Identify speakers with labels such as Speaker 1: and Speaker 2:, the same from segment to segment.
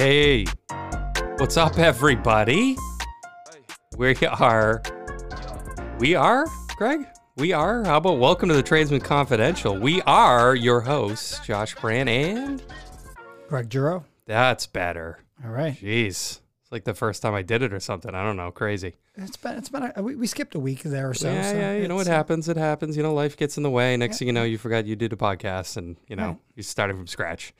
Speaker 1: Hey, what's up, everybody? We are. We are, Greg? We are. How about welcome to the Tradesman Confidential? We are your hosts, Josh Brand, and
Speaker 2: Greg Juro.
Speaker 1: that's better.
Speaker 2: All right.
Speaker 1: Jeez. It's like the first time I did it or something. I don't know. Crazy.
Speaker 2: It's been it's been a, we, we skipped a week there or so.
Speaker 1: yeah,
Speaker 2: so
Speaker 1: yeah. You know what happens? It happens. You know, life gets in the way. Next thing you know, you forgot you did a podcast and, you know,
Speaker 2: Right.
Speaker 1: you started from scratch.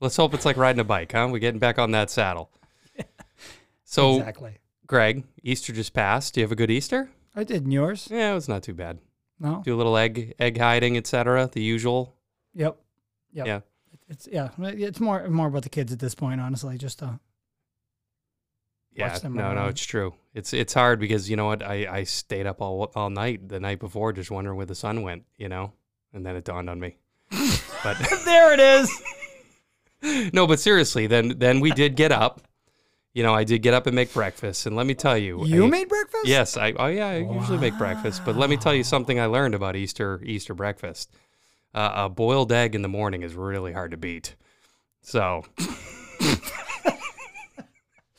Speaker 1: Let's hope it's like riding a bike, huh? We're getting back on that saddle. So,
Speaker 2: Exactly.
Speaker 1: Greg, Easter just passed. Do you have a good Easter?
Speaker 2: I did and yours.
Speaker 1: Yeah, it was not too bad.
Speaker 2: No.
Speaker 1: Do a little egg egg hiding, etc. The usual.
Speaker 2: Yep. Yep.
Speaker 1: Yeah.
Speaker 2: It's yeah. It's more more about the kids at this point, honestly. Just uh,
Speaker 1: Yeah,
Speaker 2: Watch them
Speaker 1: no, no, it's true. It's it's hard because you know what? I, I stayed up all all night the night before, just wondering where the sun went. You know, and then it dawned on me. but
Speaker 2: there it is.
Speaker 1: no, but seriously, then then we did get up. You know, I did get up and make breakfast, and let me tell you,
Speaker 2: You
Speaker 1: I-
Speaker 2: made breakfast.
Speaker 1: Yes, I oh yeah, I usually make breakfast, but let me tell you something I learned about Easter Easter breakfast. Uh, a boiled egg in the morning is really hard to beat. So.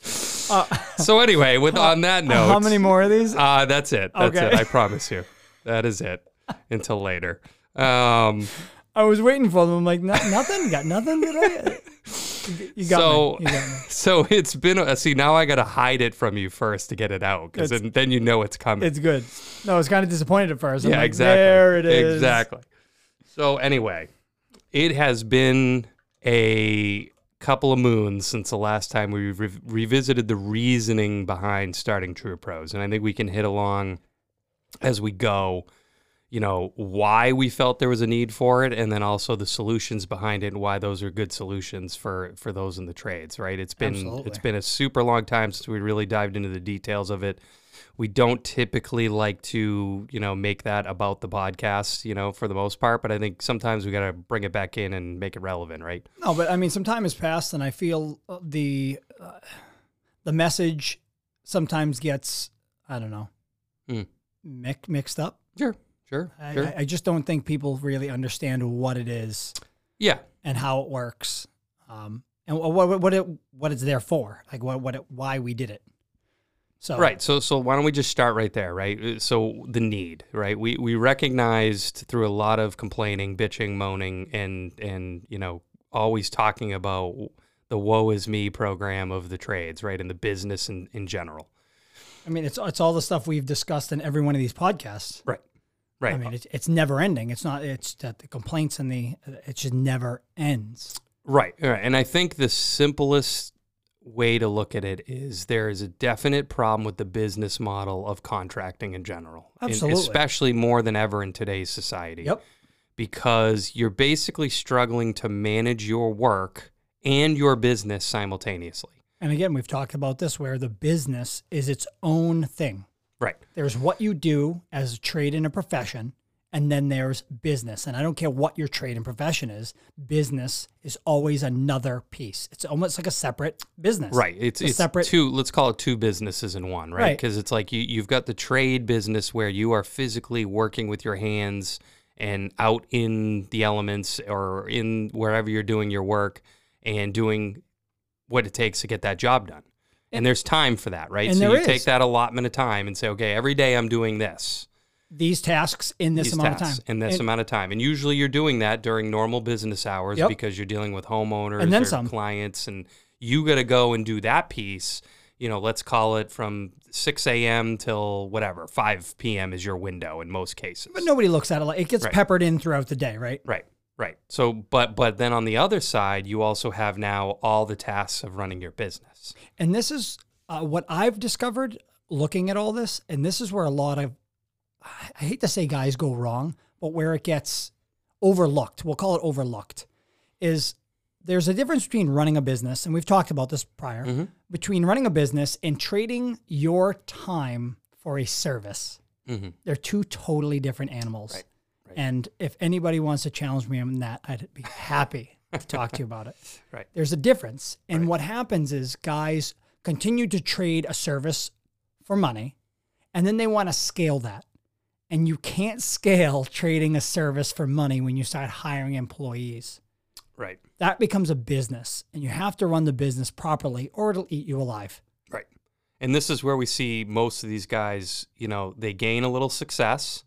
Speaker 1: so anyway, with on that note,
Speaker 2: How many more of these?
Speaker 1: Uh, that's it. That's
Speaker 2: Okay.
Speaker 1: it. I promise you. That is it. Until later. Um,
Speaker 2: I was waiting for them. I'm like, nothing. Got nothing today. You got
Speaker 1: So-
Speaker 2: me. You got me.
Speaker 1: so it's been. A, see, now I got to hide it from you first to get it out, because then, then you know it's coming.
Speaker 2: It's good. No, I was kind of disappointed at first. I'm
Speaker 1: yeah,
Speaker 2: like,
Speaker 1: exactly.
Speaker 2: There it is.
Speaker 1: Exactly. So anyway, it has been a couple of moons since the last time we re- revisited the reasoning behind starting TruPros, and I think we can hit along as we go. You know why we felt there was a need for it, and then also the solutions behind it, and why those are good solutions for for those in the trades. Right? It's been
Speaker 2: Absolutely.
Speaker 1: it's been a super long time since we really dived into the details of it we don't typically like to you know make that about the podcast you know for the most part but i think sometimes we got to bring it back in and make it relevant right
Speaker 2: No, but I mean, some time has passed, and I feel uh, the uh, the message sometimes gets I don't know mi- mixed up.
Speaker 1: sure sure
Speaker 2: I,
Speaker 1: sure.
Speaker 2: I, just don't think people really understand what it is
Speaker 1: yeah.
Speaker 2: and how it works, um, and wh- what what it what it's there for, like what what it, why we did it. So
Speaker 1: right so so why don't we just start right there right? Uh, so the need right? We we recognized through a lot of complaining bitching moaning and and you know always talking about the woe is me program of the trades right? And the business in, in general.
Speaker 2: I mean, it's it's all the stuff we've discussed in every one of these podcasts.
Speaker 1: right right
Speaker 2: I mean, it's it's never ending. It's not. It's that the complaints and the it just never ends.
Speaker 1: Right, right. And I think the simplest way to look at it is there is a definite problem with the business model of contracting in general.
Speaker 2: Absolutely.
Speaker 1: especially more than ever in today's society.
Speaker 2: Yep.
Speaker 1: Because you're basically struggling to manage your work and your business simultaneously.
Speaker 2: And again, we've talked about this where the business is its own thing.
Speaker 1: Right.
Speaker 2: There's what you do as a trade and a profession, and then there's business. And I don't care what your trade and profession is, business is always another piece. It's almost like a separate business.
Speaker 1: Right. It's,
Speaker 2: It's separate-
Speaker 1: two, let's call it two businesses in one, right?
Speaker 2: Right.
Speaker 1: Because it's like you, you've got the trade business where you are physically working with your hands and out in the elements or in wherever you're doing your work and doing what it takes to get that job done. And there's time for that, right? So you take that allotment of time and say, okay, every day I'm doing this.
Speaker 2: These tasks in this
Speaker 1: these
Speaker 2: amount of time.
Speaker 1: in this
Speaker 2: And-
Speaker 1: amount of time. And usually you're doing that during normal business hours
Speaker 2: Yep.
Speaker 1: because you're dealing with homeowners
Speaker 2: And then
Speaker 1: or
Speaker 2: some.
Speaker 1: clients and you got to go and do that piece. You know, let's call it from 6 a.m. till whatever, 5 p.m. is your window in most cases.
Speaker 2: But nobody looks at it like it gets
Speaker 1: Right.
Speaker 2: peppered in throughout the day, right?
Speaker 1: Right, right. So, but but then on the other side, you also have now all the tasks of running your business.
Speaker 2: And this is uh, what I've discovered looking at all this. And this is where a lot of, I hate to say guys go wrong, but where it gets overlooked, we'll call it overlooked, is there's a difference between running a business, and we've talked about this prior,
Speaker 1: Mm-hmm.
Speaker 2: between running a business and trading your time for a service.
Speaker 1: Mhm.
Speaker 2: They're two totally different animals.
Speaker 1: Right.
Speaker 2: And if anybody wants to challenge me on that, I'd be happy to talk to you about it.
Speaker 1: Right.
Speaker 2: There's a difference. And what happens is guys continue to trade a service for money and then they want to scale that. And you can't scale trading a service for money when you start hiring employees.
Speaker 1: Right.
Speaker 2: That becomes a business, and you have to run the business properly, or it'll eat you alive.
Speaker 1: Right. And this is where we see most of these guys, you know, they gain a little success,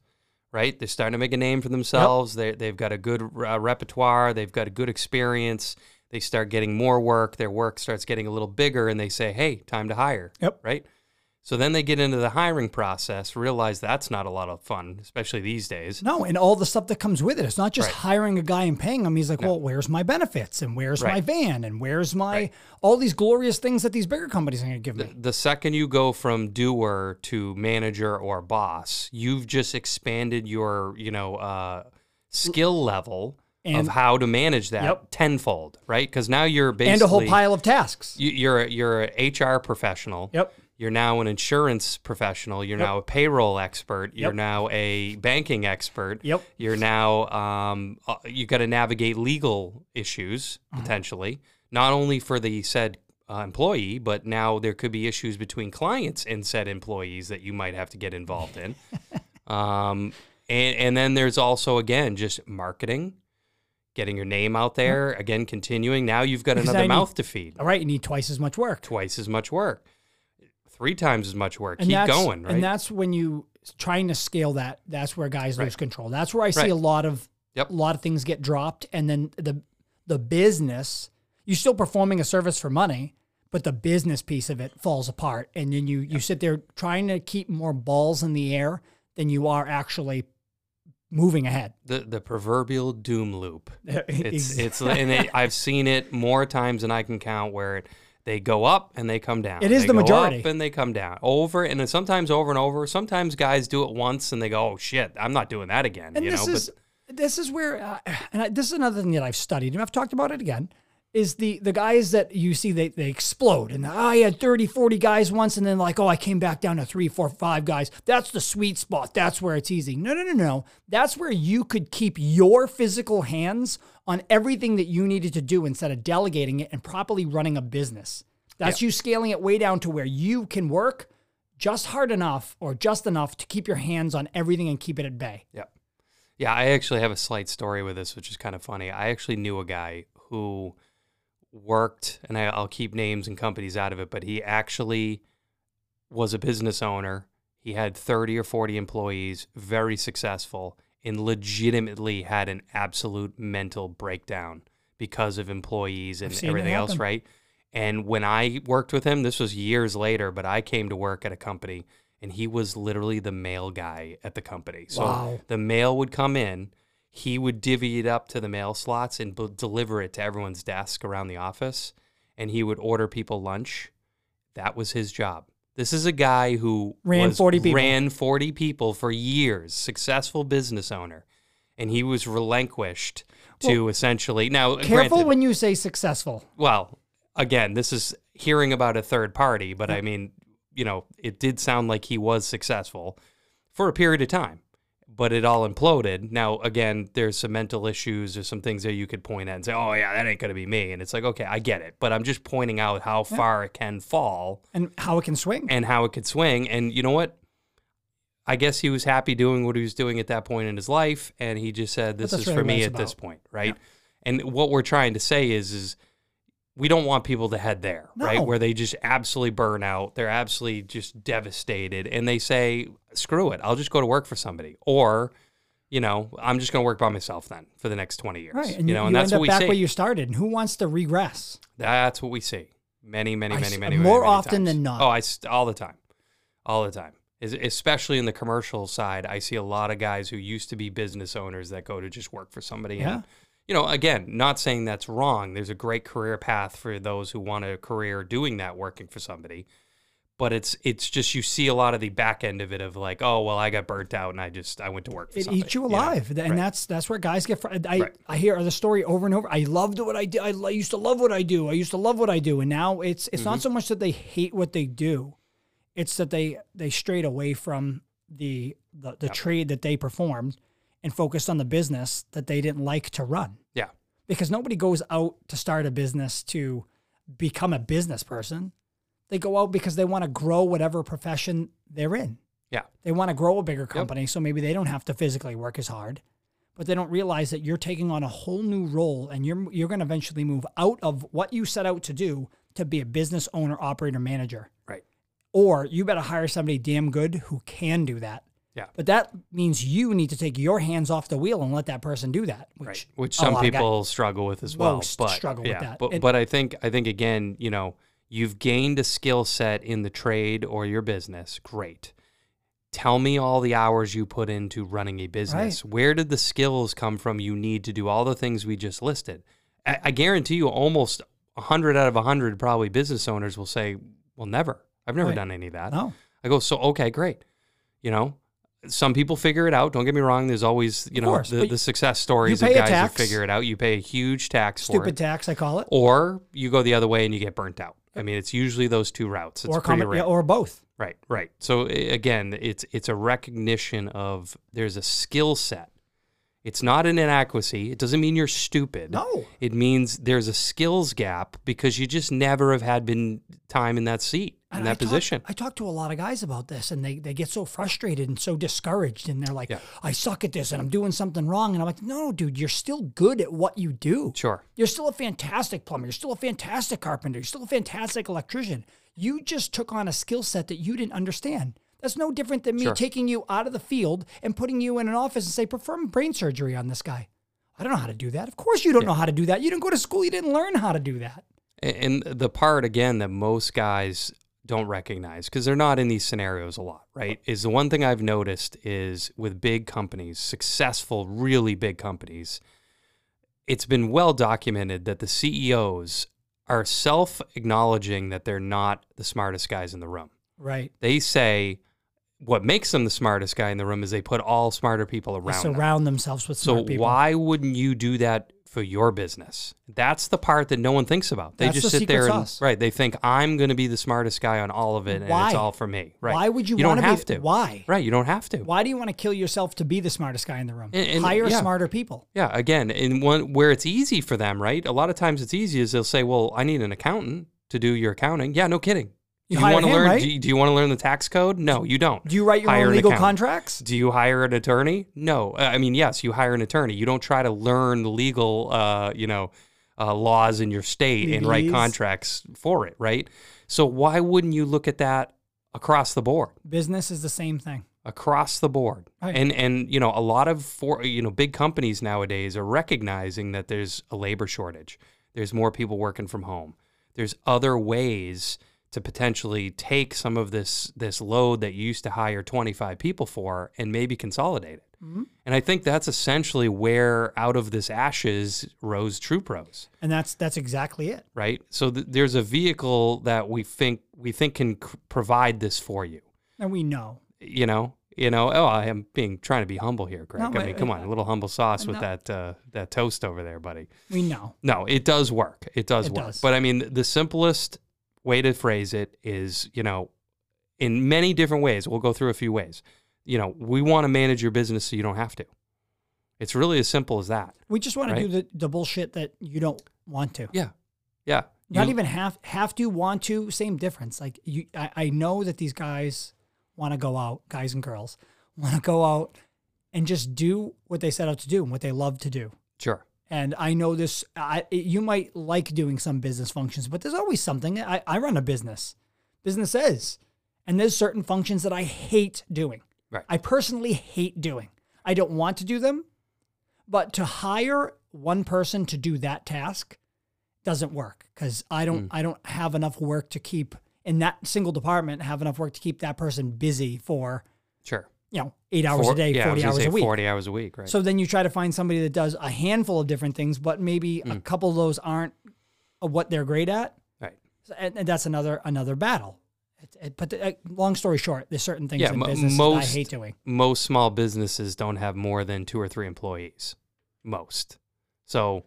Speaker 1: right? They're starting to make a name for themselves. They, they've got a good uh, repertoire, they've got a good experience. They start getting more work, their work starts getting a little bigger, and they say, hey, time to hire.
Speaker 2: Yep.
Speaker 1: Right. So then they get into the hiring process, realize that's not a lot of fun, especially these days.
Speaker 2: No, and all the stuff that comes with it. It's not just
Speaker 1: Right.
Speaker 2: hiring a guy and paying him. He's like, well, where's my benefits and where's my van and where's my
Speaker 1: Right.
Speaker 2: all these glorious things that these bigger companies are going to give me.
Speaker 1: The second you go from doer to manager or boss, you've just expanded your, you know, uh, skill level of how to manage that
Speaker 2: Yep.
Speaker 1: tenfold, right? Because now you're basically
Speaker 2: and a whole pile of tasks.
Speaker 1: you, you're a, you're a HR professional.
Speaker 2: Yep.
Speaker 1: You're now an insurance professional. You're now a payroll expert. You're
Speaker 2: Yep.
Speaker 1: now a banking expert.
Speaker 2: Yep.
Speaker 1: You're now um, uh, you got to navigate legal issues
Speaker 2: Uh-huh.
Speaker 1: potentially, not only for the said uh, employee, but now there could be issues between clients and said employees that you might have to get involved in. um, and and then there's also again just marketing, getting your name out there. Again, continuing. Now you've got
Speaker 2: Because
Speaker 1: another
Speaker 2: need-
Speaker 1: mouth to feed.
Speaker 2: All right, you need twice as much work.
Speaker 1: Twice as much work, three times as much work.
Speaker 2: And
Speaker 1: Keep going, right?
Speaker 2: And that's when you trying to scale that. That's where guys lose control. That's where I see
Speaker 1: Right.
Speaker 2: a lot of
Speaker 1: Yep.
Speaker 2: a lot of things get dropped, and then the the business. You're still performing a service for money, but the business piece of it falls apart, and then you you sit there trying to keep more balls in the air than you are actually moving ahead.
Speaker 1: the the proverbial doom loop. It's it's and it, I've seen it more times than I can count where it, they go up and they come down.
Speaker 2: It is
Speaker 1: They
Speaker 2: the
Speaker 1: go
Speaker 2: majority.
Speaker 1: up and they come down over and then sometimes over and over. Sometimes guys do it once and they go, "Oh shit, I'm not doing that again."
Speaker 2: and
Speaker 1: you
Speaker 2: this
Speaker 1: know,
Speaker 2: is this is where uh, and I, this is another thing that I've studied and I've talked about it again is the the guys that you see they, they explode and oh, I had 30 40 guys once and then like oh I came back down to three four five guys that's the sweet spot that's where it's easy no no no no that's where you could keep your physical hands on everything that you needed to do instead of delegating it and properly running a business that's you scaling it way down to where you can work just hard enough or just enough to keep your hands on everything and keep it at bay
Speaker 1: Yeah. Yeah, I actually have a slight story with this, which is kind of funny. I actually knew a guy who worked, and I, I'll keep names and companies out of it, but he actually was a business owner. He had 30 or 40 employees, very successful, and legitimately had an absolute mental breakdown because of employees and everything else, right? And when I worked with him, this was years later, but I came to work at a company and he was literally the mail guy at the company. So
Speaker 2: Wow.
Speaker 1: the mail would come in, he would divvy it up to the mail slots and b- deliver it to everyone's desk around the office, and he would order people lunch. That was his job. This is a guy who
Speaker 2: Ran
Speaker 1: was-
Speaker 2: 40 people.
Speaker 1: ran 40 people for years, successful business owner, and he was relinquished to essentially now.
Speaker 2: Careful
Speaker 1: granted-
Speaker 2: when you say successful.
Speaker 1: well, again, this is hearing about a third party, but I mean, you know, it did sound like he was successful for a period of time, but it all imploded. Now, again, there's some mental issues or some things that you could point at and say, oh, yeah, that ain't going to be me. And it's like, okay, I get it, but I'm just pointing out how far it can fall
Speaker 2: and how it can swing.
Speaker 1: and how it could swing. And you know what? I guess he was happy doing what he was doing at that point in his life, and he just said, "This is for me at this point, right?" And what we're trying to say is, is we don't want people to head there, right? Where they just absolutely burn out, they're absolutely just devastated, and they say, "Screw it, I'll just go to work for somebody," or, you know, I'm just going to work by myself then for the next 20 years,
Speaker 2: right. And
Speaker 1: you know,
Speaker 2: you
Speaker 1: and that's
Speaker 2: end
Speaker 1: what
Speaker 2: up
Speaker 1: we
Speaker 2: back
Speaker 1: see.
Speaker 2: where you started. And who wants to regress?
Speaker 1: That's what we see. Many, many,
Speaker 2: I
Speaker 1: many, many,
Speaker 2: more
Speaker 1: many, many
Speaker 2: often
Speaker 1: times.
Speaker 2: than not.
Speaker 1: Oh, I all the time, all the time. Is especially in the commercial side, I see a lot of guys who used to be business owners that go to just work for somebody.
Speaker 2: Yeah.
Speaker 1: And, you know, again, not saying that's wrong. There's a great career path for those who want a career doing that, working for somebody. But it's it's just you see a lot of the back end of it of like, oh well, I got burnt out and I just I went to work for
Speaker 2: It
Speaker 1: somebody.
Speaker 2: eats you
Speaker 1: know?
Speaker 2: alive, and
Speaker 1: Right.
Speaker 2: that's that's where guys get. Fr- I
Speaker 1: Right.
Speaker 2: I hear the story over and over. I loved what I did. I lo- used to love what I do. I used to love what I do, and now it's it's
Speaker 1: Mm-hmm.
Speaker 2: not so much that they hate what they do, it's that they they strayed away from the the, the trade that they performed and focused on the business that they didn't like to run. Because nobody goes out to start a business to become a business person. They go out because they want to grow whatever profession they're in.
Speaker 1: Yeah.
Speaker 2: They want to grow a bigger company, so maybe they don't have to physically work as hard, but they don't realize that you're taking on a whole new role and you're you're going to eventually move out of what you set out to do to be a business owner, operator, manager.
Speaker 1: Right.
Speaker 2: Or you better hire somebody damn good who can do that.
Speaker 1: Yeah.
Speaker 2: But that means you need to take your hands off the wheel and let that person do that. Which,
Speaker 1: right. Which some
Speaker 2: of guys-
Speaker 1: people struggle with as well. But
Speaker 2: struggle with that.
Speaker 1: But,
Speaker 2: And-
Speaker 1: but I think I think again, you know, you've gained a skill set in the trade or your business. Great. Tell me all the hours you put into running a business. Where did the skills come from you need to do all the things we just listed? I, I guarantee you almost 100 out of 100 probably business owners will say, well, never. I've never
Speaker 2: Right.
Speaker 1: done any of that.
Speaker 2: No.
Speaker 1: I go, so okay, great. You know, some people figure it out. Don't get me wrong. There's always, you
Speaker 2: Of
Speaker 1: know,
Speaker 2: course,
Speaker 1: the, the success stories of guys
Speaker 2: tax.
Speaker 1: who figure it out. You pay a huge tax for
Speaker 2: Stupid tax, I call it.
Speaker 1: or you go the other way and you get burnt out. I mean, it's usually those two routes. It's
Speaker 2: or,
Speaker 1: pretty
Speaker 2: com-
Speaker 1: rare.
Speaker 2: yeah, or both.
Speaker 1: Right, right. So again, it's it's a recognition of there's a skill set. It's not an inadequacy. It doesn't mean you're stupid.
Speaker 2: No.
Speaker 1: It means there's a skills gap because you just never have had been time in that seat in that
Speaker 2: I talk-
Speaker 1: position.
Speaker 2: I talk to a lot of guys about this and they, they get so frustrated and so discouraged and they're like,
Speaker 1: Yeah.
Speaker 2: I suck at this and I'm doing something wrong. And I'm like, no, dude, you're still good at what you do.
Speaker 1: Sure.
Speaker 2: You're still a fantastic plumber. You're still a fantastic carpenter. You're still a fantastic electrician. You just took on a skill set that you didn't understand. That's no different than me
Speaker 1: Sure.
Speaker 2: taking you out of the field and putting you in an office and say, perform brain surgery on this guy. I don't know how to do that. Of course you don't know how to do that. You didn't go to school. You didn't learn how to do that.
Speaker 1: And the part again that most guys don't recognize because they're not in these scenarios a lot, right? Is the one thing I've noticed is with big companies, successful, really big companies, it's been well documented that the CEOs are self acknowledging that they're not the smartest guys in the room.
Speaker 2: Right.
Speaker 1: They say what makes them the smartest guy in the room is they put all smarter people
Speaker 2: They
Speaker 1: around them.
Speaker 2: surround themselves with
Speaker 1: So
Speaker 2: smart people.
Speaker 1: why wouldn't you do that for your business? That's the part that no one thinks about. They
Speaker 2: That's
Speaker 1: just
Speaker 2: the
Speaker 1: sit there and
Speaker 2: sauce.
Speaker 1: right. They think I'm going to be the smartest guy on all of it, and
Speaker 2: Why?
Speaker 1: it's all for me. Right?
Speaker 2: Why would you,
Speaker 1: You don't have
Speaker 2: be,
Speaker 1: to.
Speaker 2: Why?
Speaker 1: Right? You don't have to.
Speaker 2: Why do you want to kill yourself to be the smartest guy in the room?
Speaker 1: And- and-
Speaker 2: Hire
Speaker 1: yeah.
Speaker 2: smarter people.
Speaker 1: Yeah. Again, in one where it's easy for them, right? A lot of times it's easy is they'll say, "Well, I need an accountant to do your accounting." Yeah, no kidding.
Speaker 2: You
Speaker 1: do you want to learn?
Speaker 2: right?
Speaker 1: Do you, do you want to learn the tax code? No, you don't.
Speaker 2: Do you write your
Speaker 1: Hire
Speaker 2: own legal contracts?
Speaker 1: Do you hire an attorney? No. Uh, I mean, yes, you hire an attorney. You don't try to learn the legal, uh, you know, uh, laws in your state and write contracts for it, right? So why wouldn't you look at that across the board?
Speaker 2: Business is the same thing.
Speaker 1: Across the board,
Speaker 2: Right.
Speaker 1: and and you know, a lot of for you know big companies nowadays are recognizing that there's a labor shortage. There's more people working from home. There's other ways to potentially take some of this this load that you used to hire 25 people for and maybe consolidate it.
Speaker 2: Mm-hmm.
Speaker 1: And I think that's essentially where out of this ashes rose TruPros,
Speaker 2: And that's that's exactly it.
Speaker 1: right? So th- there's a vehicle that we think we think can c- provide this for you.
Speaker 2: And we know.
Speaker 1: You know, you know. Oh, I am being trying to be humble here, Greg.
Speaker 2: No,
Speaker 1: I mean, come on, a little humble sauce with
Speaker 2: no.
Speaker 1: that uh, that toast over there, buddy.
Speaker 2: We know.
Speaker 1: No, it does work. It does
Speaker 2: It
Speaker 1: work.
Speaker 2: does.
Speaker 1: But I mean, the simplest way to phrase it is, you know, in many different ways. We'll go through a few ways. You know, we want to manage your business so you don't have to. It's really as simple as that.
Speaker 2: We just want
Speaker 1: Right.
Speaker 2: to do the, the bullshit that you don't want to.
Speaker 1: Yeah. Yeah.
Speaker 2: Not
Speaker 1: You-
Speaker 2: even have have to want to. Same difference. Like you, I, I know that these guys want to go out, guys and girls want to go out and just do what they set out to do and what they love to do.
Speaker 1: Sure.
Speaker 2: And I know this. I you might like doing some business functions, but there's always something. I, I run a business. Business is, and there's certain functions that I hate doing.
Speaker 1: Right.
Speaker 2: I personally hate doing. I don't want to do them, but to hire one person to do that task doesn't work because I don't hmm. I don't have enough work to keep in that single department. Have enough work to keep that person busy for
Speaker 1: Sure.
Speaker 2: You know eight hours
Speaker 1: Four-
Speaker 2: a day,
Speaker 1: yeah, I was
Speaker 2: forty hours
Speaker 1: say
Speaker 2: a week.
Speaker 1: 40 hours a week, right?
Speaker 2: So then you try to find somebody that does a handful of different things, but maybe a couple of those aren't uh, what they're great at.
Speaker 1: right.
Speaker 2: And, and that's another another battle. It, it, but the, uh, long story short, there's certain things
Speaker 1: Yeah,
Speaker 2: in
Speaker 1: mo-
Speaker 2: business that I
Speaker 1: most-
Speaker 2: hate doing.
Speaker 1: Most small businesses don't have more than two or three employees. Most. So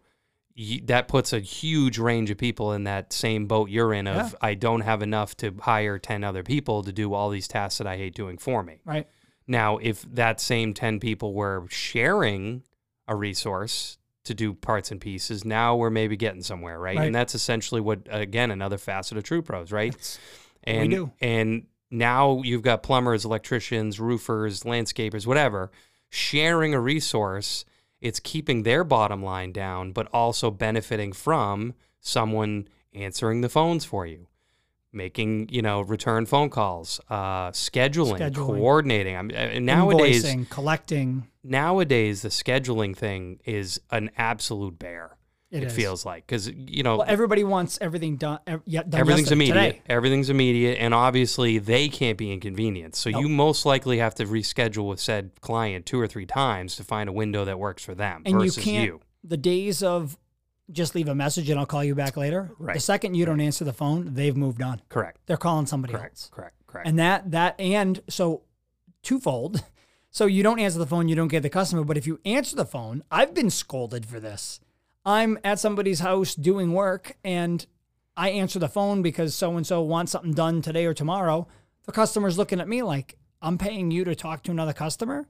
Speaker 1: y- that puts a huge range of people in that same boat you're in of
Speaker 2: Yeah.
Speaker 1: I don't have enough to hire 10 other people to do all these tasks that I hate doing for me.
Speaker 2: Right.
Speaker 1: Now, if that same 10 people were sharing a resource to do parts and pieces, now we're maybe getting somewhere, right?
Speaker 2: Right.
Speaker 1: And that's essentially what, again, another facet of TruPros, right?
Speaker 2: That's
Speaker 1: and,
Speaker 2: do.
Speaker 1: And now you've got plumbers, electricians, roofers, landscapers, whatever, sharing a resource it's keeping their bottom line down, but also benefiting from someone answering the phones for you, making you know return phone calls, uh, scheduling,
Speaker 2: Scheduling.
Speaker 1: coordinating. I'm, uh, nowadays,
Speaker 2: Invoicing, collecting.
Speaker 1: nowadays the scheduling thing is an absolute bear.
Speaker 2: It
Speaker 1: It, feels like because you know
Speaker 2: Well, everybody wants everything done. ev- Yeah, done
Speaker 1: everything's immediate.
Speaker 2: today.
Speaker 1: Everything's immediate, and obviously they can't be inconvenienced. So you most likely have to reschedule with said client two or three times to find a window that works for them
Speaker 2: And you
Speaker 1: versus
Speaker 2: can't.
Speaker 1: you.
Speaker 2: The days of just leave a message and I'll call you back later.
Speaker 1: Right.
Speaker 2: The second you don't answer the phone, they've moved on.
Speaker 1: Correct.
Speaker 2: They're calling somebody
Speaker 1: Correct.
Speaker 2: else.
Speaker 1: Correct. Correct.
Speaker 2: And that that and so twofold. So you don't answer the phone, you don't get the customer. But if you answer the phone, I've been scolded for this. I'm at somebody's house doing work and I answer the phone because so and so wants something done today or tomorrow. The customer's looking at me like, I'm paying you to talk to another customer?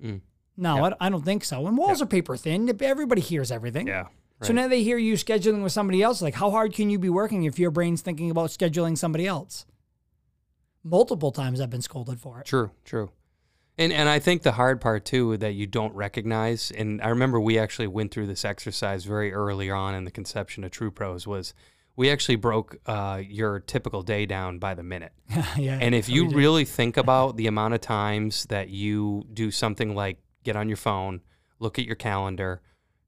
Speaker 1: Mm.
Speaker 2: No, I, I don't think so. And walls are paper thin. Everybody hears everything.
Speaker 1: yeah.
Speaker 2: So now they hear you scheduling with somebody else. Like, how hard can you be working if your brain's thinking about scheduling somebody else? Multiple times I've been scolded for it.
Speaker 1: True, true. And and I think the hard part too that you don't recognize, and I remember we actually went through this exercise very early on in the conception of TruPros was we actually broke uh, your typical day down by the minute.
Speaker 2: yeah.
Speaker 1: And if you really think about the amount of times that you do something like get on your phone, look at your calendar,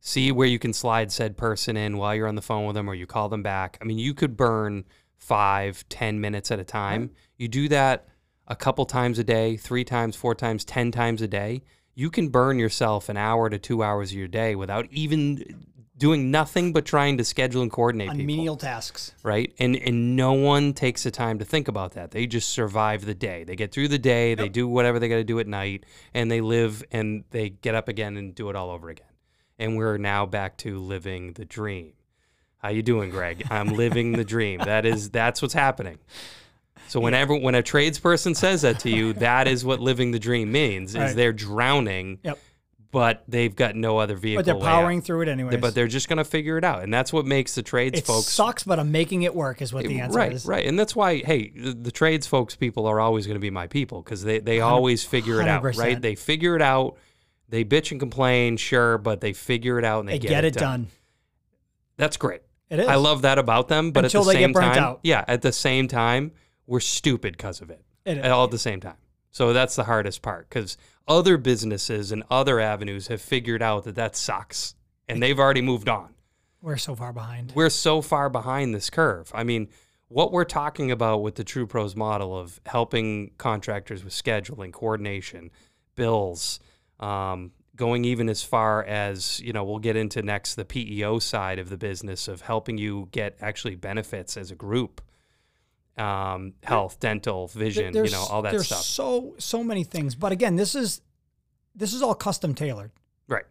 Speaker 1: see where you can slide said person in while you're on the phone with them or you call them back. I mean, you could burn five, ten minutes at a time. You do that a couple times a day, three times, four times, ten times a day. You can burn yourself an hour to two hours of your day without even doing nothing but trying to schedule and coordinate
Speaker 2: on
Speaker 1: people
Speaker 2: menial tasks.
Speaker 1: right? And and no one takes the time to think about that. They just survive the day. They get through the day. They do whatever they got to do at night, and they live and they get up again and do it all over again. And we're now back to living the dream. How you doing, Greg? I'm living the dream. That is that's what's happening. So whenever when a tradesperson says that to you, that is what living the dream means. Is
Speaker 2: Right.
Speaker 1: they're drowning,
Speaker 2: Yep.
Speaker 1: but they've got no other vehicle.
Speaker 2: But they're
Speaker 1: out.
Speaker 2: powering through it anyways.
Speaker 1: But they're just going to figure it out, and that's what makes the trades
Speaker 2: it
Speaker 1: folks
Speaker 2: sucks, but I'm making it work. Is what the answer
Speaker 1: right,
Speaker 2: is.
Speaker 1: Right, right, and that's why, hey, the, the trades folks people are always going to be my people because they, they always figure it out,
Speaker 2: 100%.
Speaker 1: right? They figure it out. They bitch and complain, sure, but they figure it out and they,
Speaker 2: They get, it done.
Speaker 1: That's great.
Speaker 2: It is.
Speaker 1: I love that about them, but
Speaker 2: Until
Speaker 1: at the
Speaker 2: they get
Speaker 1: same
Speaker 2: burnt
Speaker 1: time,
Speaker 2: out.
Speaker 1: yeah, at the same time, we're stupid because of it.
Speaker 2: It.
Speaker 1: All at the same time. So that's the hardest part because other businesses and other avenues have figured out that that sucks and they've already moved on
Speaker 2: We're so far behind.
Speaker 1: we're so far behind this curve. I mean, what we're talking about with the TruPros model of helping contractors with scheduling, coordination, bills, um, going even as far as, you know, we'll get into next the PEO side of the business of helping you get actually benefits as a group. Um, health, dental, vision, you know, all that
Speaker 2: there's
Speaker 1: stuff.
Speaker 2: so so many things. But again, this is this is all custom tailored.
Speaker 1: Right.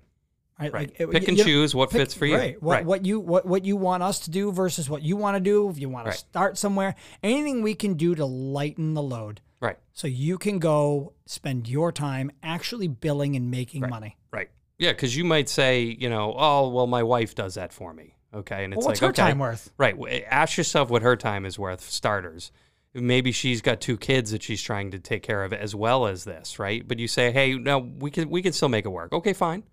Speaker 2: Right.
Speaker 1: Right.
Speaker 2: Like,
Speaker 1: Pick and choose what
Speaker 2: pick-
Speaker 1: fits for you.
Speaker 2: Right. What, what you what what you want us to do versus what you want to do. If you want
Speaker 1: Right.
Speaker 2: to start somewhere, anything we can do to lighten the load,
Speaker 1: Right.
Speaker 2: so you can go spend your time actually billing and making money.
Speaker 1: Right. Yeah, because you might say, you know, oh, well, my wife does that for me. Okay. And it's
Speaker 2: Well, what's
Speaker 1: like,
Speaker 2: her
Speaker 1: okay.
Speaker 2: time worth?
Speaker 1: Right. Eh, ask yourself what her time is worth, starters. Maybe she's got two kids that she's trying to take care of as well as this, right? But you say, hey, no, we can we can still make it work. Okay, fine.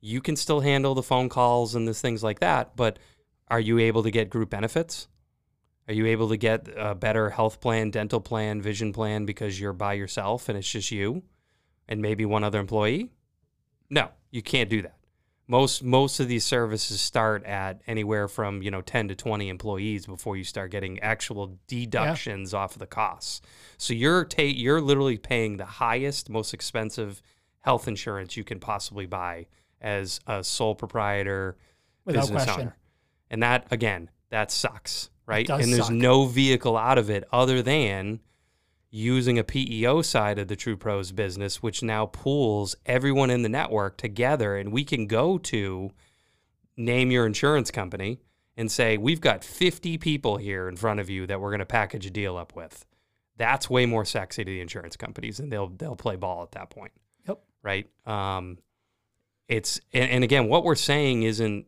Speaker 1: You can still handle the phone calls and the things like that, but are you able to get group benefits? Are you able to get a better health plan, dental plan, vision plan because you're by yourself and it's just you and maybe one other employee? No, you can't do that. Most most of these services start at anywhere from you know 10 to 20 employees before you start getting actual deductions off of the costs. So you're ta- you're literally paying the highest, most expensive health insurance you can possibly buy as a sole proprietor
Speaker 2: Without
Speaker 1: business
Speaker 2: question.
Speaker 1: owner. And that again, that sucks, right? and there's
Speaker 2: suck.
Speaker 1: no vehicle out of it other than using a PEO side of the TruPros business, which now pools everyone in the network together. And we can go to name your insurance company and say, We've got 50 people here in front of you that we're going to package a deal up with. That's way more sexy to the insurance companies, and they'll they'll play ball at that point
Speaker 2: Yep.
Speaker 1: right? Um, it's and, and again, what we're saying isn't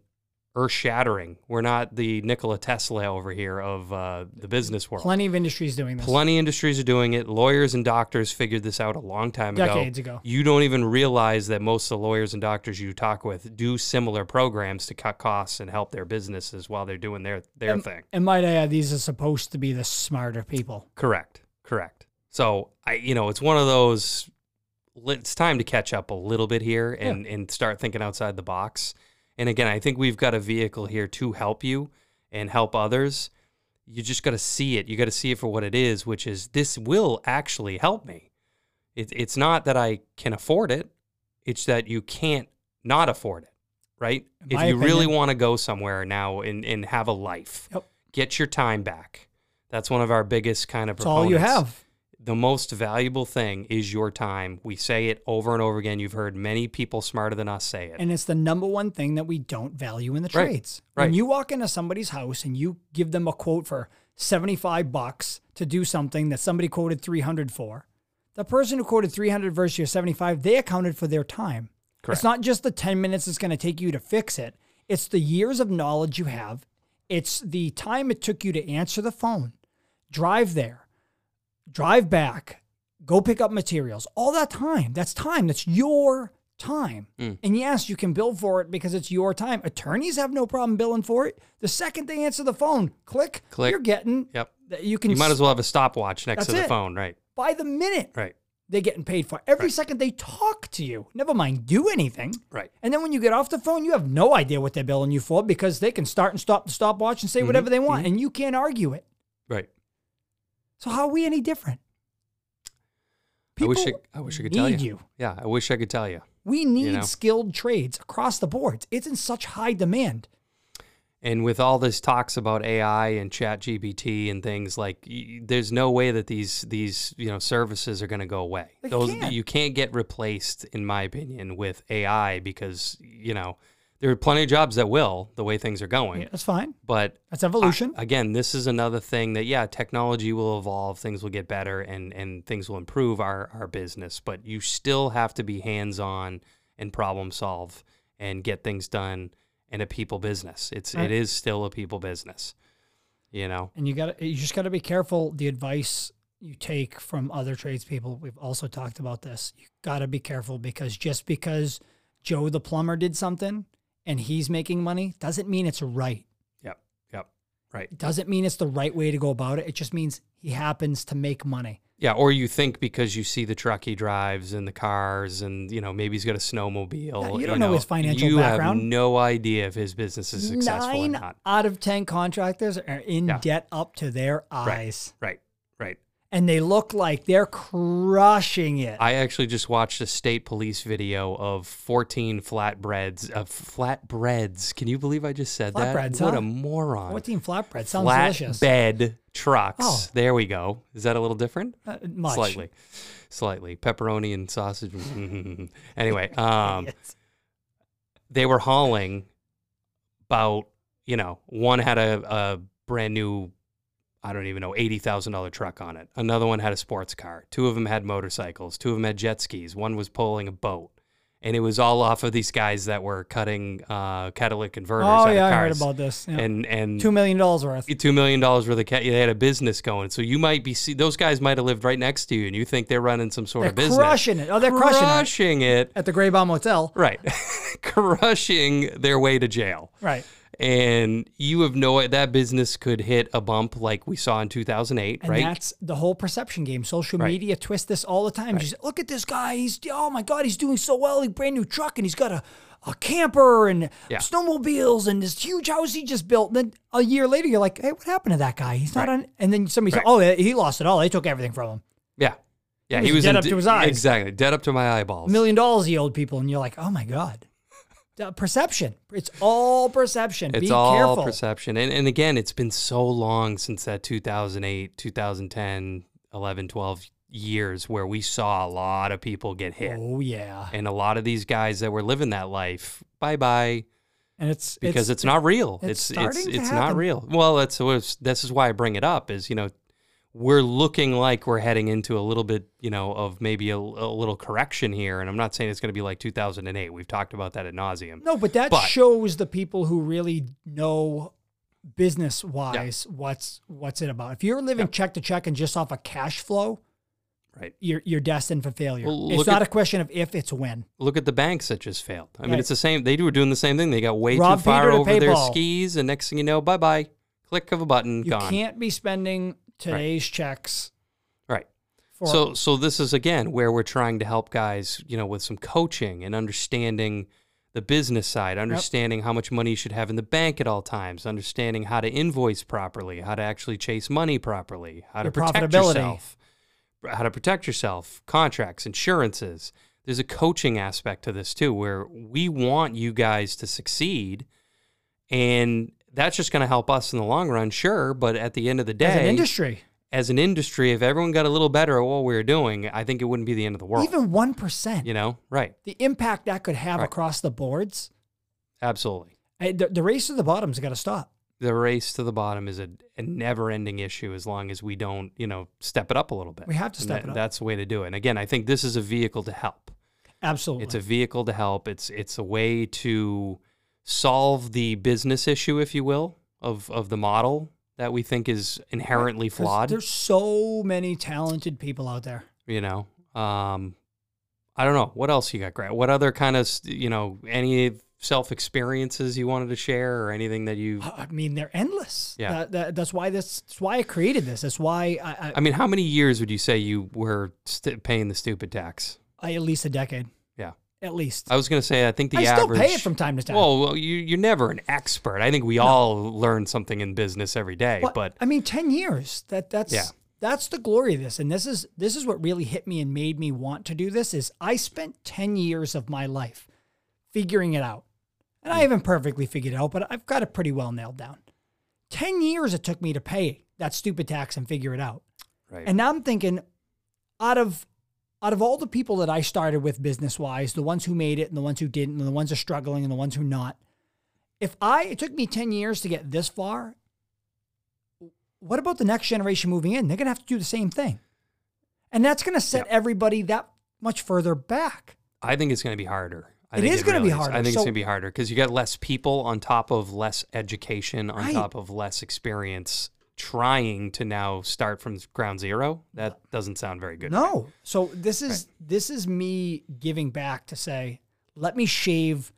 Speaker 1: earth shattering. We're not the Nikola Tesla over here of uh, the business world.
Speaker 2: Plenty of industries doing this.
Speaker 1: Plenty of industries are doing it. Lawyers and doctors figured this out a long time ago.
Speaker 2: Decades
Speaker 1: ago. You don't even realize that most of the lawyers and doctors you talk with do similar programs to cut costs and help their businesses while they're doing their their thing.
Speaker 2: And might I add, these are supposed to be the smarter people.
Speaker 1: Correct. Correct. So I, you know, it's one of those. It's time to catch up a little bit here and and start thinking outside the box. And again, I think we've got a vehicle here to help you and help others. You just got to see it. You got to see it for what it is, which is this will actually help me. It, it's not that I can afford it. It's that you can't not afford it, right? If you really want to go somewhere now and, and have a life,
Speaker 2: Yep.
Speaker 1: get your time back. That's one of our biggest kind of
Speaker 2: That's all you have.
Speaker 1: The most valuable thing is your time. We say it over and over again. You've heard many people smarter than us say it.
Speaker 2: And it's the number one thing that we don't value in the
Speaker 1: Right,
Speaker 2: trades.
Speaker 1: right.
Speaker 2: When you walk into somebody's house and you give them a quote for 75 bucks to do something that somebody quoted 300 for, the person who quoted 300 versus your 75, they accounted for their time.
Speaker 1: Correct.
Speaker 2: It's not just the 10 minutes it's going to take you to fix it. It's the years of knowledge you have. It's the time it took you to answer the phone, drive there, drive back, go pick up materials. All that time. That's time. That's your time.
Speaker 1: Mm.
Speaker 2: And yes, you can bill for it because it's your time. Attorneys have no problem billing for it. The second they answer the phone, click,
Speaker 1: Click.
Speaker 2: you're getting
Speaker 1: Yep.
Speaker 2: you can
Speaker 1: You might as well have a stopwatch next to the
Speaker 2: it.
Speaker 1: phone, right?
Speaker 2: by the minute
Speaker 1: Right.
Speaker 2: they're getting paid for. Every
Speaker 1: Right.
Speaker 2: second they talk to you. Never mind do anything.
Speaker 1: Right.
Speaker 2: And then when you get off the phone, you have no idea what they're billing you for because they can start and stop the stopwatch and say
Speaker 1: Mm-hmm.
Speaker 2: whatever they want, and you can't argue it.
Speaker 1: Right.
Speaker 2: So how are we any different?
Speaker 1: I wish I, I wish I could tell you.
Speaker 2: you.
Speaker 1: Yeah, I wish I could tell you.
Speaker 2: We need
Speaker 1: know?
Speaker 2: skilled trades across the board. It's in such high demand.
Speaker 1: And with all this talks about AI and ChatGPT and things like, there's no way that these these you know services are going to go away.
Speaker 2: They
Speaker 1: Those
Speaker 2: can't.
Speaker 1: you can't get replaced, in my opinion, with AI because you know there are plenty of jobs that will the way things are going.
Speaker 2: Yeah, that's fine.
Speaker 1: But
Speaker 2: That's evolution.
Speaker 1: I- again, this is another thing that yeah, technology will evolve, things will get better, and and things will improve our our business. But you still have to be hands on and problem solve and get things done in a people business. It's
Speaker 2: Right.
Speaker 1: it is still a people business. You know,
Speaker 2: and you got to you just got to be careful the advice you take from other tradespeople. We've also talked about this. You got to be careful because just because Joe the plumber did something and he's making money doesn't mean it's right.
Speaker 1: yep, yep, right,
Speaker 2: doesn't mean it's the right way to go about it. It just means he happens to make money.
Speaker 1: yeah. Or you think because you see the truck he drives and the cars, and you know maybe he's got a snowmobile.
Speaker 2: Yeah, you don't know his financial
Speaker 1: you
Speaker 2: background.
Speaker 1: have no idea if his business is successful or not.
Speaker 2: out of 10 contractors are in
Speaker 1: Yeah.
Speaker 2: debt up to their eyes.
Speaker 1: Right, right.
Speaker 2: And they look like they're crushing it.
Speaker 1: I actually just watched a state police video of 14 flatbreads of flatbreads. Can you believe I just said that?
Speaker 2: Flatbreads,
Speaker 1: What
Speaker 2: huh?
Speaker 1: a moron.
Speaker 2: 14 flatbread sounds delicious.
Speaker 1: Flatbed trucks.
Speaker 2: Oh.
Speaker 1: There we go. Is that a little different?
Speaker 2: Uh, much.
Speaker 1: Slightly. Slightly. Pepperoni and sausage. anyway, um,
Speaker 2: Yes.
Speaker 1: they were hauling about, you know, one had a, a brand new, I don't even know, $80,000 truck on it. Another one had a sports car. Two of them had motorcycles. Two of them had jet skis. One was pulling a boat. And it was all off of these guys that were cutting uh, catalytic converters
Speaker 2: Oh,
Speaker 1: out
Speaker 2: yeah,
Speaker 1: of
Speaker 2: I heard
Speaker 1: cars.
Speaker 2: about this. Yeah.
Speaker 1: And, and
Speaker 2: $2 million worth.
Speaker 1: two million dollars worth of cat. They had a business going, so you might be see those guys might have lived right next to you, and you think they're running some sort
Speaker 2: They're
Speaker 1: of business,
Speaker 2: crushing it. Oh, they're crushing it.
Speaker 1: crushing it,
Speaker 2: At the Graybar Hotel.
Speaker 1: right, crushing their way to jail.
Speaker 2: Right.
Speaker 1: And you have no idea that business could hit a bump like we saw in two thousand eight,
Speaker 2: And
Speaker 1: right?
Speaker 2: that's the whole perception game. Social
Speaker 1: Right.
Speaker 2: media twists this all the time. You say, look at this guy. He's oh my god, he's doing so well. He brand new truck and he's got a, a camper and
Speaker 1: Yeah.
Speaker 2: snowmobiles and this huge house he just built. And then a year later, you're like, hey, what happened to that guy? He's not
Speaker 1: Right.
Speaker 2: on. And then somebody
Speaker 1: Right.
Speaker 2: said, oh, he lost it all. They took everything from him.
Speaker 1: yeah, yeah.
Speaker 2: He
Speaker 1: He
Speaker 2: was
Speaker 1: was
Speaker 2: dead up
Speaker 1: d-
Speaker 2: to his eyes.
Speaker 1: Exactly, dead up to my eyeballs.
Speaker 2: A million dollars he owed people, and you're like, oh my god. Perception. It's all perception.
Speaker 1: It's
Speaker 2: Be
Speaker 1: all
Speaker 2: careful.
Speaker 1: perception. And, and again, it's been so long since that 2008, 2010, 11, 12 years where we saw a lot of people get hit.
Speaker 2: Oh yeah.
Speaker 1: And a lot of these guys that were living that life, bye bye,
Speaker 2: And it's
Speaker 1: because it's, not real.
Speaker 2: it's
Speaker 1: It's it's it's not real. Well, that's this is why I bring it up is you know we're looking like we're heading into a little bit, you know, of maybe a, a little correction here. And I'm not saying it's going to be like 2008. We've talked about that at nauseum.
Speaker 2: No, but that
Speaker 1: But-
Speaker 2: shows the people who really know business wise what's what's it about. If you're living check to check and just off a cash flow,
Speaker 1: Right.
Speaker 2: you're you're destined for failure.
Speaker 1: Well,
Speaker 2: it's not
Speaker 1: at-
Speaker 2: a question of if, it's when.
Speaker 1: Look at the banks that just failed. I mean, it's the same. They were doing the same thing. They got way
Speaker 2: Rob
Speaker 1: too far
Speaker 2: Peter to
Speaker 1: over their skis, and next thing you know, bye bye. Click of a button, gone.
Speaker 2: You
Speaker 1: gone.
Speaker 2: can't be spending today's checks
Speaker 1: Right. So so this is again where we're trying to help guys, you know, with some coaching and understanding the business side, understanding how much money you should have in the bank at all times, understanding how to invoice properly, how to actually chase money properly, how to protect yourself, how to protect yourself, contracts, insurances. There's a coaching aspect to this too, where we want you guys to succeed, and that's just going to help us in the long run, sure. But at the end of the day,
Speaker 2: as an industry.
Speaker 1: as an industry, if everyone got a little better at what we were doing, I think it wouldn't be the end of the world.
Speaker 2: Even one percent.
Speaker 1: you know, right?
Speaker 2: The impact that could have
Speaker 1: Right.
Speaker 2: across the boards.
Speaker 1: Absolutely.
Speaker 2: eh, The, the race to the bottom's got to stop.
Speaker 1: The race to the bottom is a, a never-ending issue as long as we don't, you know, step it up a little bit.
Speaker 2: We have to step
Speaker 1: that-
Speaker 2: it up.
Speaker 1: That's the way to do it. And again, I think this is a vehicle to help.
Speaker 2: Absolutely.
Speaker 1: It's a vehicle to help. It's it's a way to solve the business issue, if you will, of of the model that we think is inherently flawed.
Speaker 2: There's so many talented people out there.
Speaker 1: you know um i don't know what else you got grant what other kind of you know any self experiences you wanted to share or anything that you
Speaker 2: I mean, they're endless.
Speaker 1: Yeah.
Speaker 2: That, that, that's why this. That's why I created this. That's why I, I,
Speaker 1: i mean how many years would you say you were st- paying the stupid tax
Speaker 2: I at least a decade. At least.
Speaker 1: i was going to say i think the average
Speaker 2: I still pay it from time to time.
Speaker 1: well, well you, you're never an expert i think we all learn something in business every day
Speaker 2: But,
Speaker 1: but
Speaker 2: I mean, ten years. That that's
Speaker 1: Yeah.
Speaker 2: that's the glory of this, and this is this is what really hit me and made me want to do this. Is I spent ten years of my life figuring it out, and
Speaker 1: Hmm.
Speaker 2: I haven't perfectly figured it out, but I've got it pretty well nailed down. Ten years it took me to pay that stupid tax and figure it out,
Speaker 1: right
Speaker 2: and now I'm thinking, out of out of all the people that I started with business wise, the ones who made it and the ones who didn't, and the ones who are struggling and the ones who not. If I it took me 10 years to get this far, what about the next generation moving in? They're going to have to do the same thing. And that's going to set everybody that much further back.
Speaker 1: I think it's going to be harder. I
Speaker 2: It
Speaker 1: think
Speaker 2: gonna be
Speaker 1: really
Speaker 2: harder.
Speaker 1: I think
Speaker 2: So-
Speaker 1: it's going to be harder because you got less people on top of less education, on
Speaker 2: Right.
Speaker 1: top of less experience, trying to now start from ground zero. That doesn't sound very good.
Speaker 2: No. So this is this is me giving back to say, let me shave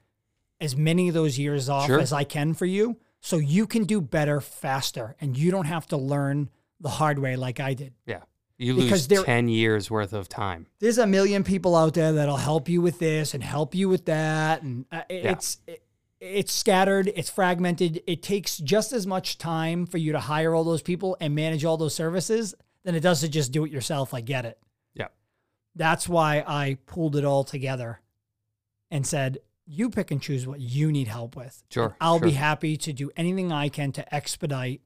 Speaker 2: as many of those years off
Speaker 1: Sure.
Speaker 2: as I can for you so you can do better faster and you don't have to learn the hard way like I did.
Speaker 1: Yeah, you
Speaker 2: Because
Speaker 1: lose
Speaker 2: there-
Speaker 1: ten years worth of time.
Speaker 2: There's a million people out there that'll help you with this and help you with that and uh, it-
Speaker 1: Yeah.
Speaker 2: it's it, it's scattered, it's fragmented. It takes just as much time for you to hire all those people and manage all those services than it does to just do it yourself. I get it.
Speaker 1: Yeah,
Speaker 2: That's why I pulled it all together and said, you pick and choose what you need help with.
Speaker 1: Sure,
Speaker 2: I'll be happy to do anything I can to expedite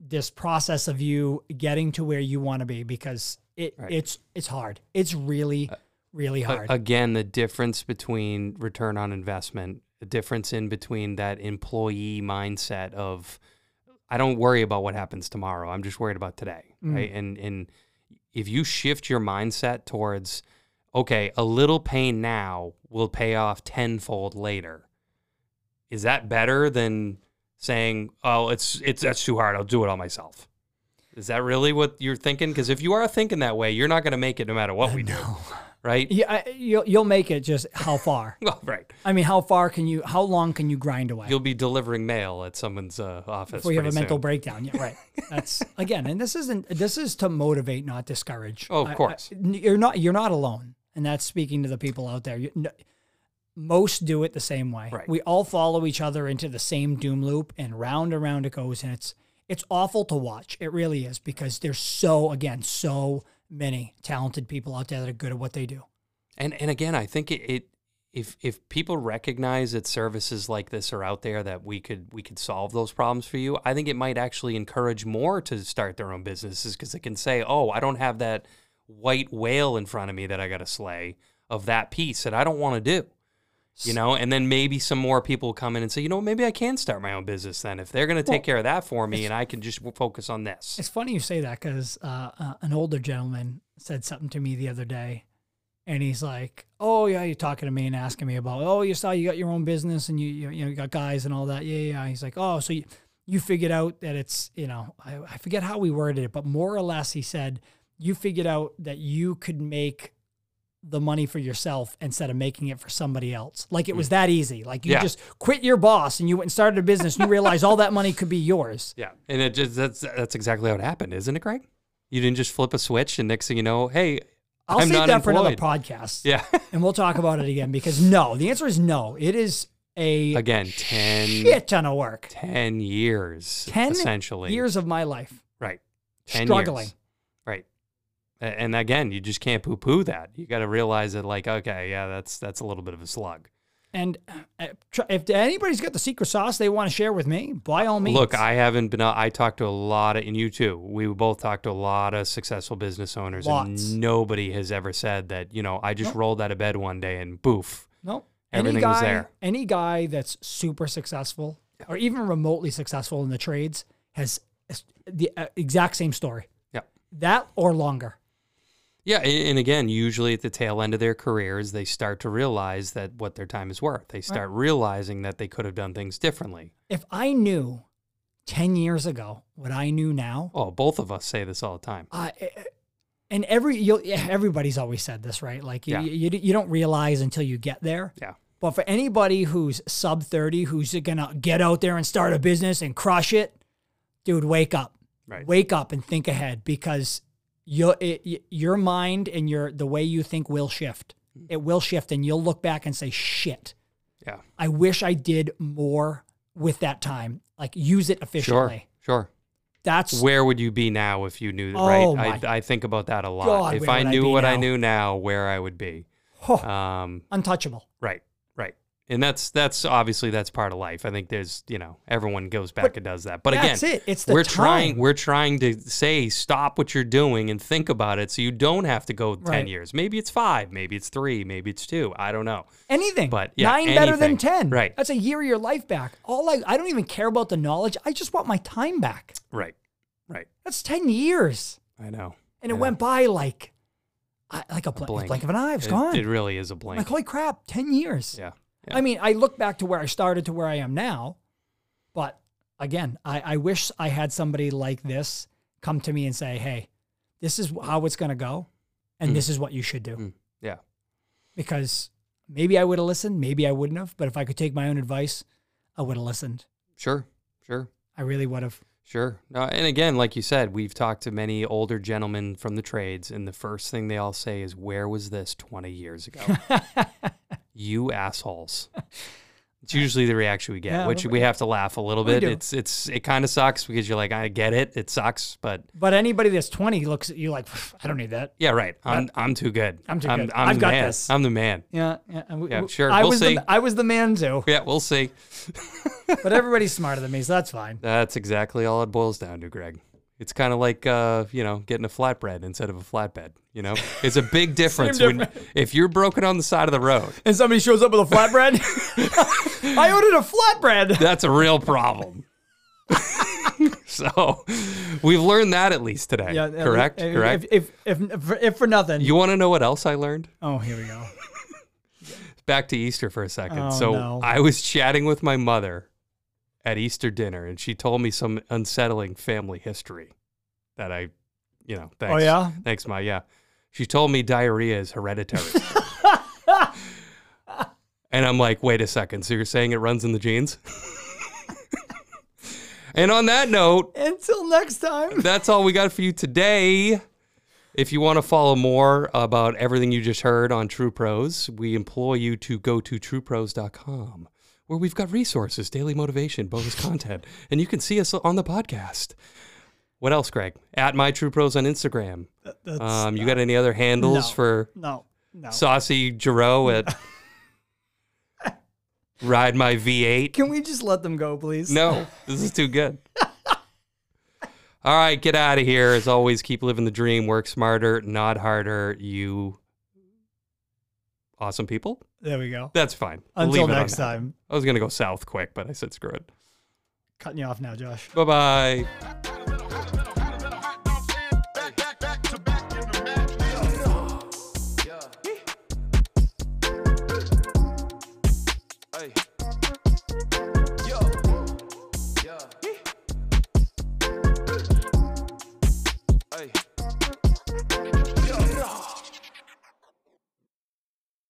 Speaker 2: this process of you getting to where you want to be because it
Speaker 1: Right.
Speaker 2: it's it's hard. It's really uh, really
Speaker 1: A-
Speaker 2: hard.
Speaker 1: again, the difference between return on investment, the difference in between that employee mindset of I don't worry about what happens tomorrow. I'm just worried about today,
Speaker 2: Mm.
Speaker 1: right? And and if you shift your mindset towards okay, a little pain now will pay off tenfold later. Is that better than saying, "Oh, it's it's that's too hard. I'll do it all myself." Is that really what you're thinking? Because if you are thinking that way, you're not going to make it no matter what we do, right?
Speaker 2: yeah, you'll you'll make it just how far?
Speaker 1: Well, right.
Speaker 2: I mean, how far can you how long can you grind away?
Speaker 1: You'll be delivering mail at someone's uh, office
Speaker 2: before you have a
Speaker 1: pretty
Speaker 2: mental breakdown. Yeah, right. That's again, and this isn't. This is to motivate, not discourage.
Speaker 1: Oh, of
Speaker 2: I- I-
Speaker 1: course.
Speaker 2: you're not. You're not alone, and that's speaking to the people out there. You, n- most do it the same way.
Speaker 1: Right.
Speaker 2: We all follow each other into the same doom loop, and round and round it goes, and it's it's awful to watch. It really is because there's so again so many talented people out there that are good at what they do.
Speaker 1: And and again, I think it, it if if people recognize that services like this are out there that we could we could solve those problems for you, I think it might actually encourage more to start their own businesses because they can say, "Oh, I don't have that white whale in front of me that I got to slay of that piece that I don't want to do." You know, and then maybe some more people come in and say, you know, maybe I can start my own business then if they're going to take
Speaker 2: Well,
Speaker 1: care of that for me, and I can just focus on this.
Speaker 2: It's funny you say that because uh, uh, an older gentleman said something to me the other day, and he's like, "Oh yeah, you're talking to me and asking me about, oh, you saw you got your own business and you you, you know you got guys and all that. Yeah, yeah." He's like, "Oh, so you, you figured out that it's you know I, I forget how we worded it, but more or less he said you figured out that you could make." The money for yourself instead of making it for somebody else. Like it was that easy. Like you
Speaker 1: Mm. Yeah.
Speaker 2: just quit your boss and you went and started a business and you realize all that money could be yours.
Speaker 1: Yeah, and it just that's that's exactly how it happened, isn't it, Greg? You didn't just flip a switch, and next thing you know, hey,
Speaker 2: I'll
Speaker 1: I'm
Speaker 2: save
Speaker 1: not
Speaker 2: that for another podcast.
Speaker 1: Yeah,
Speaker 2: and we'll talk about it again because no, the answer is no. It is a
Speaker 1: again, 10,
Speaker 2: shit ton of work.
Speaker 1: 10 years,
Speaker 2: 10
Speaker 1: essentially,
Speaker 2: Years of my life
Speaker 1: right? 10
Speaker 2: struggling.
Speaker 1: years. And again, you just can't poo-poo that. You got to realize that, like, okay, yeah, that's that's a little bit of a slug.
Speaker 2: And uh, if anybody's got the secret sauce they want to share with me, by all means.
Speaker 1: Look, I haven't been. I talked to a lot of, and you too. We both talked to a lot of successful business owners,
Speaker 2: Lots.
Speaker 1: and nobody has ever said that. You know, I just
Speaker 2: Nope.
Speaker 1: rolled out of bed one day and boof.
Speaker 2: no,
Speaker 1: everything
Speaker 2: any
Speaker 1: was
Speaker 2: guy,
Speaker 1: there.
Speaker 2: Any guy that's super successful or even remotely successful in the trades has has the uh, exact same story.
Speaker 1: Yeah.
Speaker 2: That or longer.
Speaker 1: Yeah, and again, usually at the tail end of their careers, they start to realize that what their time is worth. They start realizing that they could have done things differently.
Speaker 2: If I knew 10 years ago what I knew now,
Speaker 1: Oh, both of us say this all the time.
Speaker 2: I eh, eh, and every you'll, everybody's always said this, right? Like you,
Speaker 1: Yeah.
Speaker 2: you, you don't realize until you get there.
Speaker 1: Yeah.
Speaker 2: But for anybody who's sub 30, who's gonna get out there and start a business and crush it, dude, wake up,
Speaker 1: Right.
Speaker 2: wake up and think ahead because your it, your mind and your the way you think will shift. It will shift, and you'll look back and say, "Shit,
Speaker 1: Yeah.
Speaker 2: I wish I did more with that time. Like use it efficiently."
Speaker 1: Sure. Sure.
Speaker 2: That's
Speaker 1: Where would you be now if you knew?
Speaker 2: Oh,
Speaker 1: right. I, I think about that a lot.
Speaker 2: God,
Speaker 1: if I
Speaker 2: I
Speaker 1: knew
Speaker 2: be
Speaker 1: what I knew now, where I would be.
Speaker 2: Oh,
Speaker 1: Um,
Speaker 2: untouchable.
Speaker 1: right. And that's that's obviously that's part of life. I think there's you know everyone goes back and does that. But again,
Speaker 2: That's it. It's the
Speaker 1: we're
Speaker 2: time.
Speaker 1: trying we're trying to say stop what you're doing and think about it so you don't have to go 10
Speaker 2: Right.
Speaker 1: years maybe it's five maybe it's three maybe it's two i don't know
Speaker 2: Anything.
Speaker 1: But, yeah,
Speaker 2: nine better than ten.
Speaker 1: Right.
Speaker 2: That's a year of your life back. All I I don't even care about the knowledge. I just want my time back.
Speaker 1: right right
Speaker 2: That's ten years,
Speaker 1: i know
Speaker 2: and it went by like, like a, bl-
Speaker 1: blink.
Speaker 2: blink of an eye. It was
Speaker 1: it,
Speaker 2: gone.
Speaker 1: it really is a blink
Speaker 2: like holy crap, ten years.
Speaker 1: yeah
Speaker 2: I mean, I look back to where I started to where I am now, but again, I, I wish I had somebody like this come to me and say, "Hey, this is how it's going to go, and
Speaker 1: Mm.
Speaker 2: this is what you should do."
Speaker 1: Mm. yeah
Speaker 2: Because maybe I would have listened, maybe I wouldn't have, but if I could take my own advice, I would have listened.
Speaker 1: sure sure
Speaker 2: I really would have.
Speaker 1: Sure. No, and again, like you said, we've talked to many older gentlemen from the trades, and the first thing they all say is, Where was this 20 years ago? you assholes. It's usually the reaction we get,
Speaker 2: Yeah,
Speaker 1: which
Speaker 2: we-
Speaker 1: have to laugh a little bit. It's it's it kind of sucks because you're like, I get it, it sucks, but
Speaker 2: But anybody that's 20 looks at you like, I don't need that.
Speaker 1: yeah, right. I'm I'm too good.
Speaker 2: I'm too
Speaker 1: I'm,
Speaker 2: good.
Speaker 1: I'm
Speaker 2: I've
Speaker 1: the
Speaker 2: got
Speaker 1: man.
Speaker 2: this.
Speaker 1: I'm the man.
Speaker 2: Yeah, yeah.
Speaker 1: Yeah, sure,
Speaker 2: I
Speaker 1: we'll
Speaker 2: was
Speaker 1: see.
Speaker 2: the I was the man too,
Speaker 1: Yeah, we'll see.
Speaker 2: but everybody's smarter than me, so that's fine.
Speaker 1: That's exactly all it boils down to, Greg. It's kind of like uh, you know getting a flatbread instead of a flatbed. You know, it's a big difference when if you're broken on the side of the road.
Speaker 2: And somebody shows up with a flatbread. I ordered a flatbread.
Speaker 1: That's a real problem. so we've learned that at least today.
Speaker 2: Yeah,
Speaker 1: correct.
Speaker 2: If,
Speaker 1: correct.
Speaker 2: If if, if if for nothing.
Speaker 1: you want to know what else I learned?
Speaker 2: oh, here we go.
Speaker 1: Back to Easter for a second.
Speaker 2: Oh,
Speaker 1: so
Speaker 2: no.
Speaker 1: I was chatting with my mother at Easter dinner, and she told me some unsettling family history that I, you know, thanks.
Speaker 2: Oh yeah.
Speaker 1: Thanks, Ma. Yeah. She told me diarrhea is hereditary. and I'm like, wait a second. So you're saying it runs in the genes? and on that note,
Speaker 2: Until next time.
Speaker 1: that's all we got for you today. If you want to follow more about everything you just heard on TruPros, we implore you to go to trupros.com where we've got resources, daily motivation, bonus content, and you can see us on the podcast. What else, Greg? At My TruPros on Instagram.
Speaker 2: That's,
Speaker 1: Um, you got any other handles
Speaker 2: No.
Speaker 1: for
Speaker 2: no, no.
Speaker 1: Saucy Giroux at Ride My V8?
Speaker 2: Can we just let them go, please?
Speaker 1: No, this is too good. All right, get out of here. As always, keep living the dream. Work smarter, not harder. You awesome people.
Speaker 2: There we go.
Speaker 1: That's fine.
Speaker 2: Until
Speaker 1: Leave
Speaker 2: next time.
Speaker 1: I was going to go south quick, but I said screw it.
Speaker 2: Cutting you off now, Josh.
Speaker 1: Bye bye.